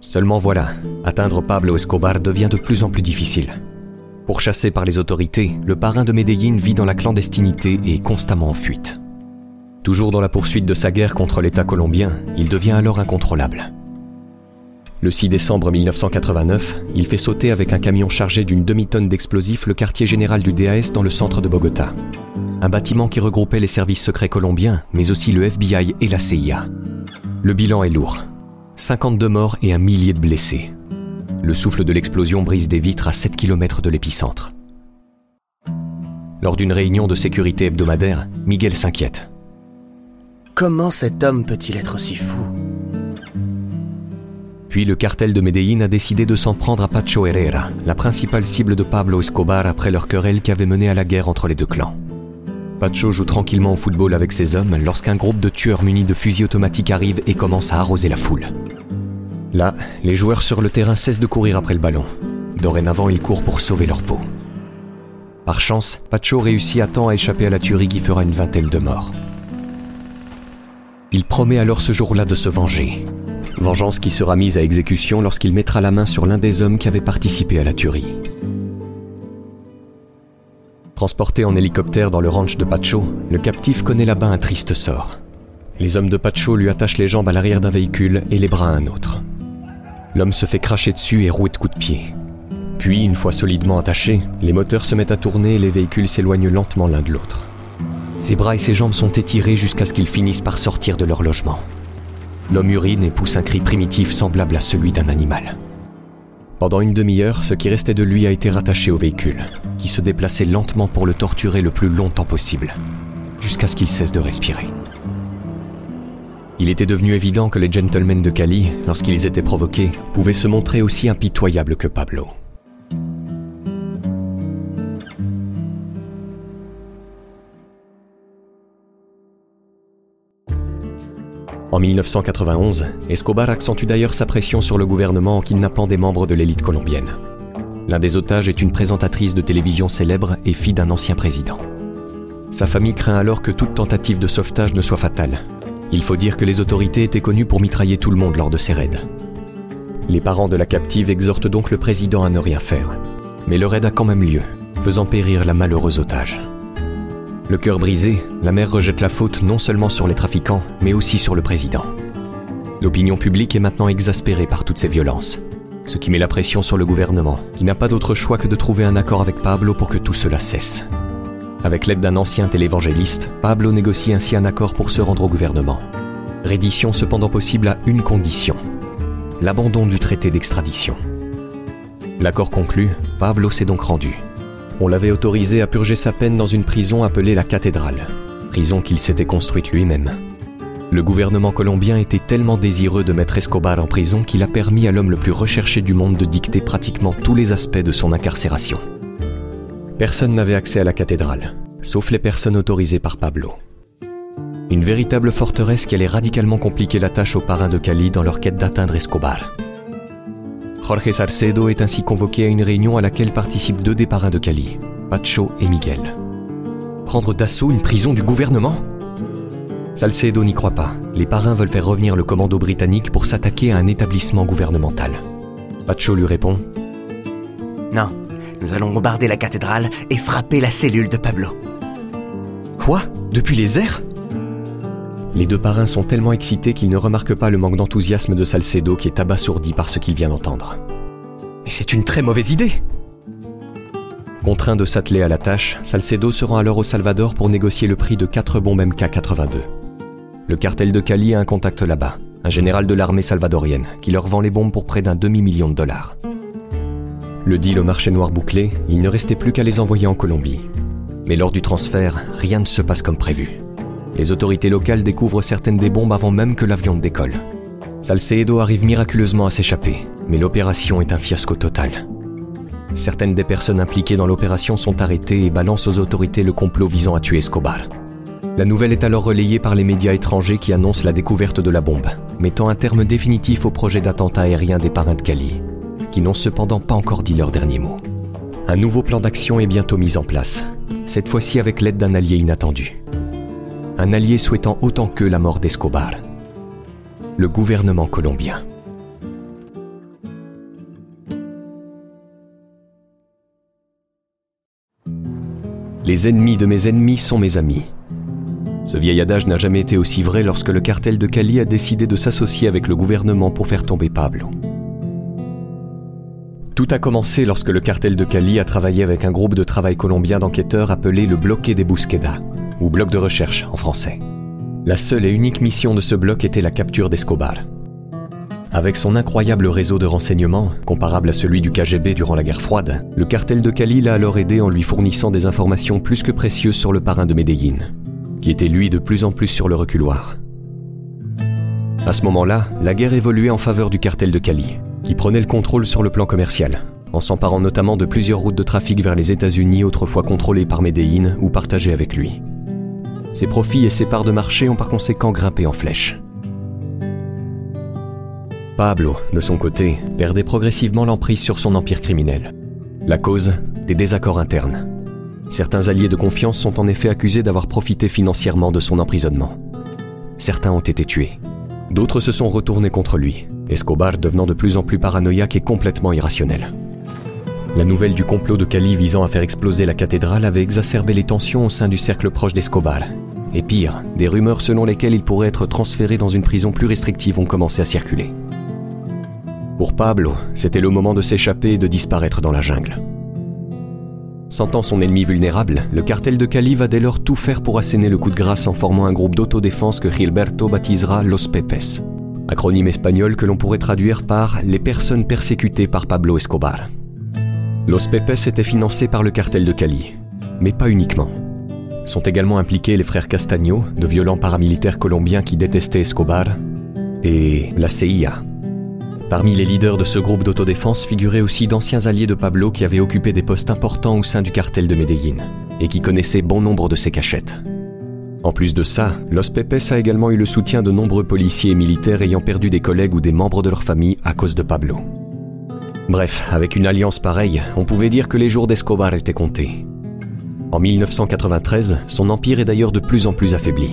Seulement voilà, atteindre Pablo Escobar devient de plus en plus difficile. Pourchassé par les autorités, le parrain de Medellín vit dans la clandestinité et est constamment en fuite. Toujours dans la poursuite de sa guerre contre l'État colombien, il devient alors incontrôlable. Le 6 décembre 1989, il fait sauter avec un camion chargé d'une demi-tonne d'explosifs le quartier général du DAS dans le centre de Bogota. Un bâtiment qui regroupait les services secrets colombiens, mais aussi le FBI et la CIA. Le bilan est lourd. 52 morts et un millier de blessés. Le souffle de l'explosion brise des vitres à 7 km de l'épicentre. Lors d'une réunion de sécurité hebdomadaire, Miguel s'inquiète. Comment cet homme peut-il être aussi fou? Puis le cartel de Medellín a décidé de s'en prendre à Pacho Herrera, la principale cible de Pablo Escobar après leur querelle qui avait mené à la guerre entre les deux clans. Pacho joue tranquillement au football avec ses hommes lorsqu'un groupe de tueurs munis de fusils automatiques arrive et commence à arroser la foule. Là, les joueurs sur le terrain cessent de courir après le ballon. Dorénavant, ils courent pour sauver leur peau. Par chance, Pacho réussit à temps à échapper à la tuerie qui fera une vingtaine de morts. Il promet alors ce jour-là de se venger. Vengeance qui sera mise à exécution lorsqu'il mettra la main sur l'un des hommes qui avait participé à la tuerie. Transporté en hélicoptère dans le ranch de Pacho, le captif connaît là-bas un triste sort. Les hommes de Pacho lui attachent les jambes à l'arrière d'un véhicule et les bras à un autre. L'homme se fait cracher dessus et rouer de coups de pied. Puis, une fois solidement attachés, les moteurs se mettent à tourner et les véhicules s'éloignent lentement l'un de l'autre. Ses bras et ses jambes sont étirés jusqu'à ce qu'ils finissent par sortir de leur logement. L'homme urine et pousse un cri primitif semblable à celui d'un animal. Pendant une demi-heure, ce qui restait de lui a été rattaché au véhicule, qui se déplaçait lentement pour le torturer le plus longtemps possible, jusqu'à ce qu'il cesse de respirer. Il était devenu évident que les gentlemen de Cali, lorsqu'ils étaient provoqués, pouvaient se montrer aussi impitoyables que Pablo. En 1991, Escobar accentue d'ailleurs sa pression sur le gouvernement en kidnappant des membres de l'élite colombienne. L'un des otages est une présentatrice de télévision célèbre et fille d'un ancien président. Sa famille craint alors que toute tentative de sauvetage ne soit fatale. Il faut dire que les autorités étaient connues pour mitrailler tout le monde lors de ces raids. Les parents de la captive exhortent donc le président à ne rien faire. Mais le raid a quand même lieu, faisant périr la malheureuse otage. Le cœur brisé, la mère rejette la faute non seulement sur les trafiquants, mais aussi sur le président. L'opinion publique est maintenant exaspérée par toutes ces violences, ce qui met la pression sur le gouvernement, qui n'a pas d'autre choix que de trouver un accord avec Pablo pour que tout cela cesse. Avec l'aide d'un ancien télévangéliste, Pablo négocie ainsi un accord pour se rendre au gouvernement. Reddition cependant possible à une condition l'abandon du traité d'extradition. L'accord conclu, Pablo s'est donc rendu. On l'avait autorisé à purger sa peine dans une prison appelée la cathédrale, prison qu'il s'était construite lui-même. Le gouvernement colombien était tellement désireux de mettre Escobar en prison qu'il a permis à l'homme le plus recherché du monde de dicter pratiquement tous les aspects de son incarcération. Personne n'avait accès à la cathédrale, sauf les personnes autorisées par Pablo. Une véritable forteresse qui allait radicalement compliquer la tâche aux parrains de Cali dans leur quête d'atteindre Escobar. Jorge Sarcedo est ainsi convoqué à une réunion à laquelle participent deux des parrains de Cali, Pacho et Miguel. Prendre d'assaut une prison du gouvernement? Salcedo n'y croit pas. Les parrains veulent faire revenir le commando britannique pour s'attaquer à un établissement gouvernemental. Pacho lui répond Non, nous allons bombarder la cathédrale et frapper la cellule de Pablo. Quoi? Depuis les airs? Les deux parrains sont tellement excités qu'ils ne remarquent pas le manque d'enthousiasme de Salcedo qui est abasourdi par ce qu'il vient d'entendre. Mais c'est une très mauvaise idée Contraint de s'atteler à la tâche, Salcedo se rend alors au Salvador pour négocier le prix de 4 bombes MK82. Le cartel de Cali a un contact là-bas, un général de l'armée salvadorienne, qui leur vend les bombes pour près d'un demi-million de dollars. Le deal au marché noir bouclé, il ne restait plus qu'à les envoyer en Colombie. Mais lors du transfert, rien ne se passe comme prévu. Les autorités locales découvrent certaines des bombes avant même que l'avion ne décolle. Salcedo arrive miraculeusement à s'échapper, mais l'opération est un fiasco total. Certaines des personnes impliquées dans l'opération sont arrêtées et balancent aux autorités le complot visant à tuer Escobar. La nouvelle est alors relayée par les médias étrangers qui annoncent la découverte de la bombe, mettant un terme définitif au projet d'attentat aérien des parrains de Cali qui n'ont cependant pas encore dit leur dernier mot. Un nouveau plan d'action est bientôt mis en place, cette fois-ci avec l'aide d'un allié inattendu. Un allié souhaitant autant que la mort d'Escobar. Le gouvernement colombien. Les ennemis de mes ennemis sont mes amis. Ce vieil adage n'a jamais été aussi vrai lorsque le cartel de Cali a décidé de s'associer avec le gouvernement pour faire tomber Pablo. Tout a commencé lorsque le cartel de Cali a travaillé avec un groupe de travail colombien d'enquêteurs appelé le Bloqué des Busqueda, ou bloc de recherche en français. La seule et unique mission de ce bloc était la capture d'Escobar. Avec son incroyable réseau de renseignements, comparable à celui du KGB durant la guerre froide, le cartel de Cali l'a alors aidé en lui fournissant des informations plus que précieuses sur le parrain de Medellín, qui était lui de plus en plus sur le reculoir. À ce moment-là, la guerre évoluait en faveur du cartel de Cali, qui prenait le contrôle sur le plan commercial, en s'emparant notamment de plusieurs routes de trafic vers les États-Unis autrefois contrôlées par Medellín ou partagées avec lui. Ses profits et ses parts de marché ont par conséquent grimpé en flèche. Pablo, de son côté, perdait progressivement l'emprise sur son empire criminel. La cause Des désaccords internes. Certains alliés de confiance sont en effet accusés d'avoir profité financièrement de son emprisonnement. Certains ont été tués. D'autres se sont retournés contre lui, Escobar devenant de plus en plus paranoïaque et complètement irrationnel. La nouvelle du complot de Cali visant à faire exploser la cathédrale avait exacerbé les tensions au sein du cercle proche d'Escobar. Et pire, des rumeurs selon lesquelles il pourrait être transféré dans une prison plus restrictive ont commencé à circuler. Pour Pablo, c'était le moment de s'échapper et de disparaître dans la jungle. Sentant son ennemi vulnérable, le cartel de Cali va dès lors tout faire pour asséner le coup de grâce en formant un groupe d'autodéfense que Gilberto baptisera Los Pepes, acronyme espagnol que l'on pourrait traduire par les personnes persécutées par Pablo Escobar. Los Pepes était financé par le cartel de Cali, mais pas uniquement. Sont également impliqués les frères Castaño, de violents paramilitaires colombiens qui détestaient Escobar, et la CIA. Parmi les leaders de ce groupe d'autodéfense figuraient aussi d'anciens alliés de Pablo qui avaient occupé des postes importants au sein du cartel de Medellín, et qui connaissaient bon nombre de ses cachettes. En plus de ça, Los Pepes a également eu le soutien de nombreux policiers et militaires ayant perdu des collègues ou des membres de leur famille à cause de Pablo. Bref, avec une alliance pareille, on pouvait dire que les jours d'Escobar étaient comptés. En 1993, son empire est d'ailleurs de plus en plus affaibli.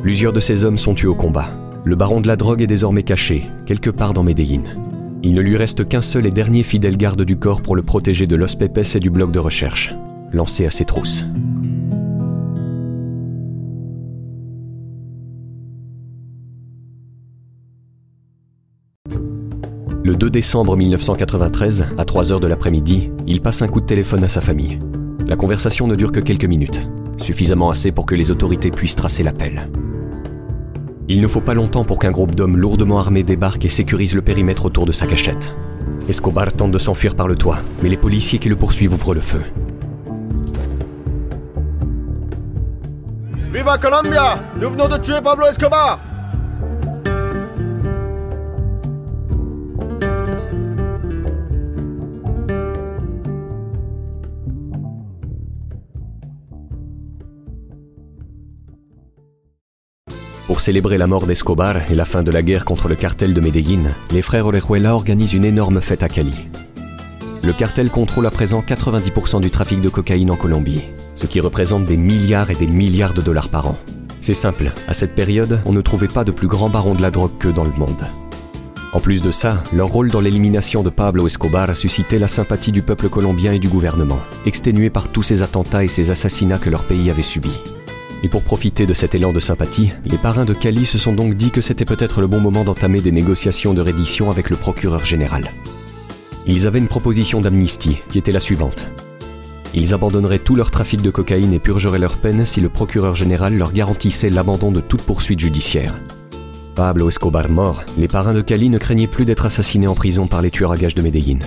Plusieurs de ses hommes sont tués au combat. Le baron de la drogue est désormais caché, quelque part dans Medellín. Il ne lui reste qu'un seul et dernier fidèle garde du corps pour le protéger de Los Pepes et du bloc de recherche, lancé à ses trousses. Le 2 décembre 1993, à 3 heures de l'après-midi, il passe un coup de téléphone à sa famille. La conversation ne dure que quelques minutes, suffisamment assez pour que les autorités puissent tracer l'appel. Il ne faut pas longtemps pour qu'un groupe d'hommes lourdement armés débarque et sécurise le périmètre autour de sa cachette. Escobar tente de s'enfuir par le toit, mais les policiers qui le poursuivent ouvrent le feu. Viva Colombia Nous venons de tuer Pablo Escobar Pour célébrer la mort d'Escobar et la fin de la guerre contre le cartel de Medellín, les frères Orejuela organisent une énorme fête à Cali. Le cartel contrôle à présent 90% du trafic de cocaïne en Colombie, ce qui représente des milliards et des milliards de dollars par an. C'est simple, à cette période, on ne trouvait pas de plus grand baron de la drogue que dans le monde. En plus de ça, leur rôle dans l'élimination de Pablo Escobar a suscité la sympathie du peuple colombien et du gouvernement, exténué par tous ces attentats et ces assassinats que leur pays avait subis. Et pour profiter de cet élan de sympathie, les parrains de Cali se sont donc dit que c'était peut-être le bon moment d'entamer des négociations de reddition avec le procureur général. Ils avaient une proposition d'amnistie qui était la suivante. Ils abandonneraient tout leur trafic de cocaïne et purgeraient leur peine si le procureur général leur garantissait l'abandon de toute poursuite judiciaire. Pablo Escobar mort, les parrains de Cali ne craignaient plus d'être assassinés en prison par les tueurs à gages de Medellín.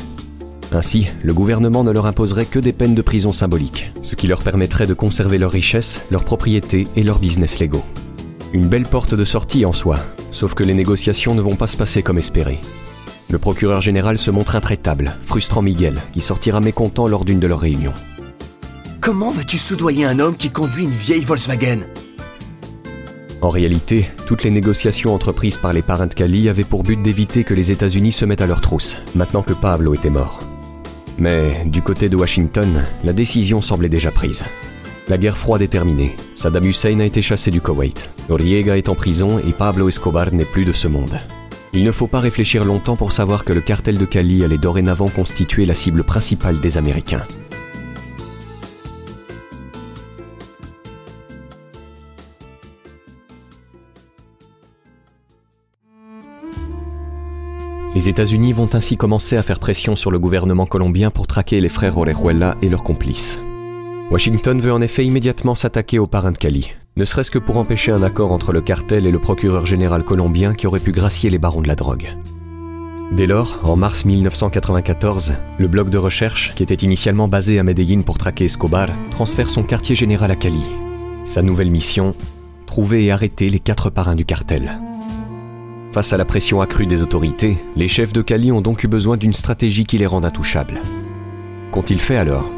Ainsi, le gouvernement ne leur imposerait que des peines de prison symboliques, ce qui leur permettrait de conserver leurs richesses, leurs propriétés et leurs business légaux. Une belle porte de sortie en soi, sauf que les négociations ne vont pas se passer comme espéré. Le procureur général se montre intraitable, frustrant Miguel, qui sortira mécontent lors d'une de leurs réunions. Comment veux-tu soudoyer un homme qui conduit une vieille Volkswagen? En réalité, toutes les négociations entreprises par les parrains de Cali avaient pour but d'éviter que les États-Unis se mettent à leur trousse, maintenant que Pablo était mort. Mais du côté de Washington, la décision semblait déjà prise. La guerre froide est terminée. Saddam Hussein a été chassé du Koweït. Noriega est en prison et Pablo Escobar n'est plus de ce monde. Il ne faut pas réfléchir longtemps pour savoir que le cartel de Cali allait dorénavant constituer la cible principale des Américains. Les États-Unis vont ainsi commencer à faire pression sur le gouvernement colombien pour traquer les frères Orejuela et leurs complices. Washington veut en effet immédiatement s'attaquer aux parrains de Cali, ne serait-ce que pour empêcher un accord entre le cartel et le procureur général colombien qui aurait pu gracier les barons de la drogue. Dès lors, en mars 1994, le bloc de recherche, qui était initialement basé à Medellín pour traquer Escobar, transfère son quartier général à Cali. Sa nouvelle mission Trouver et arrêter les quatre parrains du cartel. Face à la pression accrue des autorités, les chefs de Cali ont donc eu besoin d'une stratégie qui les rende intouchables. Qu'ont-ils fait alors?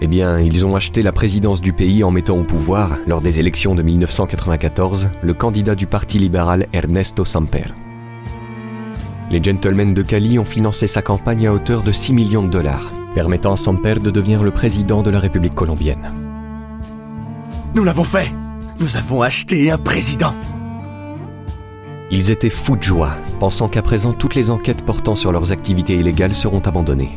Eh bien, ils ont acheté la présidence du pays en mettant au pouvoir, lors des élections de 1994, le candidat du Parti libéral Ernesto Samper. Les gentlemen de Cali ont financé sa campagne à hauteur de 6 millions de dollars, permettant à Samper de devenir le président de la République colombienne. Nous l'avons fait Nous avons acheté un président Ils étaient fous de joie, pensant qu'à présent toutes les enquêtes portant sur leurs activités illégales seront abandonnées.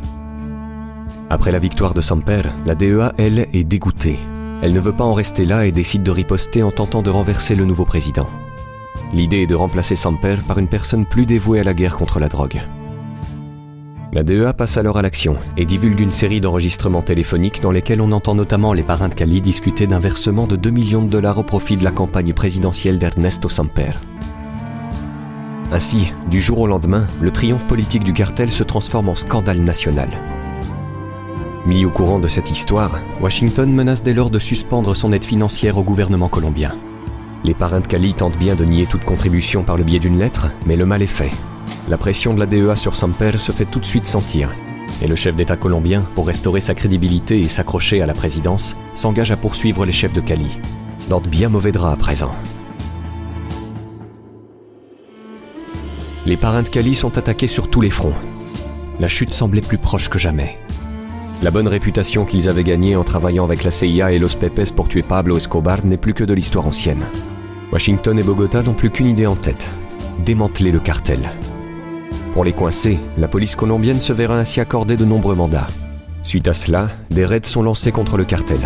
Après la victoire de Samper, la DEA, elle, est dégoûtée. Elle ne veut pas en rester là et décide de riposter en tentant de renverser le nouveau président. L'idée est de remplacer Samper par une personne plus dévouée à la guerre contre la drogue. La DEA passe alors à l'action et divulgue une série d'enregistrements téléphoniques dans lesquels on entend notamment les parrains de Cali discuter d'un versement de 2 millions de dollars au profit de la campagne présidentielle d'Ernesto Samper. Ainsi, du jour au lendemain, le triomphe politique du cartel se transforme en scandale national. Mis au courant de cette histoire, Washington menace dès lors de suspendre son aide financière au gouvernement colombien. Les parrains de Cali tentent bien de nier toute contribution par le biais d'une lettre, mais le mal est fait. La pression de la DEA sur Samper se fait tout de suite sentir, et le chef d'État colombien, pour restaurer sa crédibilité et s'accrocher à la présidence, s'engage à poursuivre les chefs de Cali. De bien mauvais draps à présent. Les parrains de Cali sont attaqués sur tous les fronts. La chute semblait plus proche que jamais. La bonne réputation qu'ils avaient gagnée en travaillant avec la CIA et Los Pepes pour tuer Pablo Escobar n'est plus que de l'histoire ancienne. Washington et Bogota n'ont plus qu'une idée en tête démanteler le cartel. Pour les coincer, la police colombienne se verra ainsi accorder de nombreux mandats. Suite à cela, des raids sont lancés contre le cartel.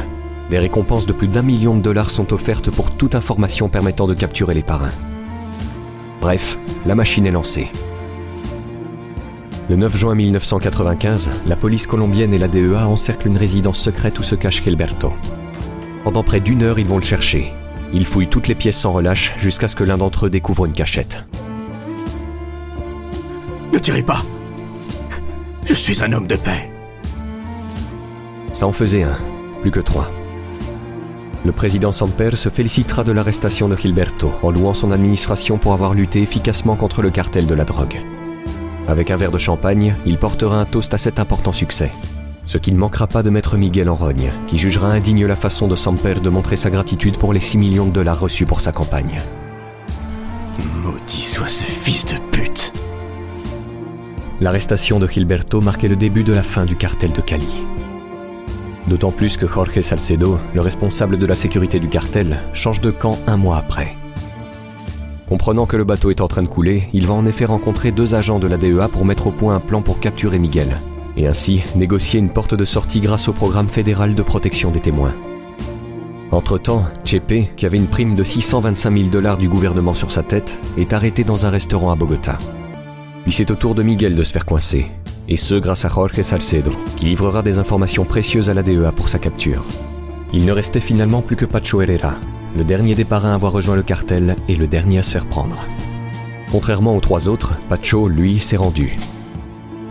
Des récompenses de plus d'un million de dollars sont offertes pour toute information permettant de capturer les parrains. Bref, la machine est lancée. Le 9 juin 1995, la police colombienne et la DEA encerclent une résidence secrète où se cache Gilberto. Pendant près d'une heure, ils vont le chercher. Ils fouillent toutes les pièces sans relâche jusqu'à ce que l'un d'entre eux découvre une cachette. Ne tirez pas Je suis un homme de paix Ça en faisait un, plus que trois. Le président Samper se félicitera de l'arrestation de Gilberto en louant son administration pour avoir lutté efficacement contre le cartel de la drogue. Avec un verre de champagne, il portera un toast à cet important succès. Ce qui ne manquera pas de mettre Miguel en rogne, qui jugera indigne la façon de Samper de montrer sa gratitude pour les 6 millions de dollars reçus pour sa campagne. Maudit soit ce fils de pute L'arrestation de Gilberto marquait le début de la fin du cartel de Cali. D'autant plus que Jorge Salcedo, le responsable de la sécurité du cartel, change de camp un mois après. Comprenant que le bateau est en train de couler, il va en effet rencontrer deux agents de la DEA pour mettre au point un plan pour capturer Miguel, et ainsi négocier une porte de sortie grâce au programme fédéral de protection des témoins. Entre-temps, Chepe, qui avait une prime de 625 000 dollars du gouvernement sur sa tête, est arrêté dans un restaurant à Bogota. Puis c'est au tour de Miguel de se faire coincer, et ce grâce à Jorge Salcedo, qui livrera des informations précieuses à la DEA pour sa capture. Il ne restait finalement plus que Pacho Herrera, le dernier des parrains à avoir rejoint le cartel et le dernier à se faire prendre. Contrairement aux trois autres, Pacho, lui, s'est rendu.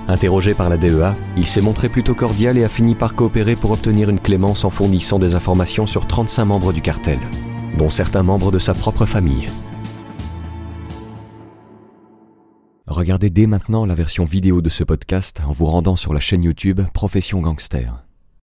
Interrogé par la DEA, il s'est montré plutôt cordial et a fini par coopérer pour obtenir une clémence en fournissant des informations sur 35 membres du cartel, dont certains membres de sa propre famille. Regardez dès maintenant la version vidéo de ce podcast en vous rendant sur la chaîne YouTube Profession Gangster.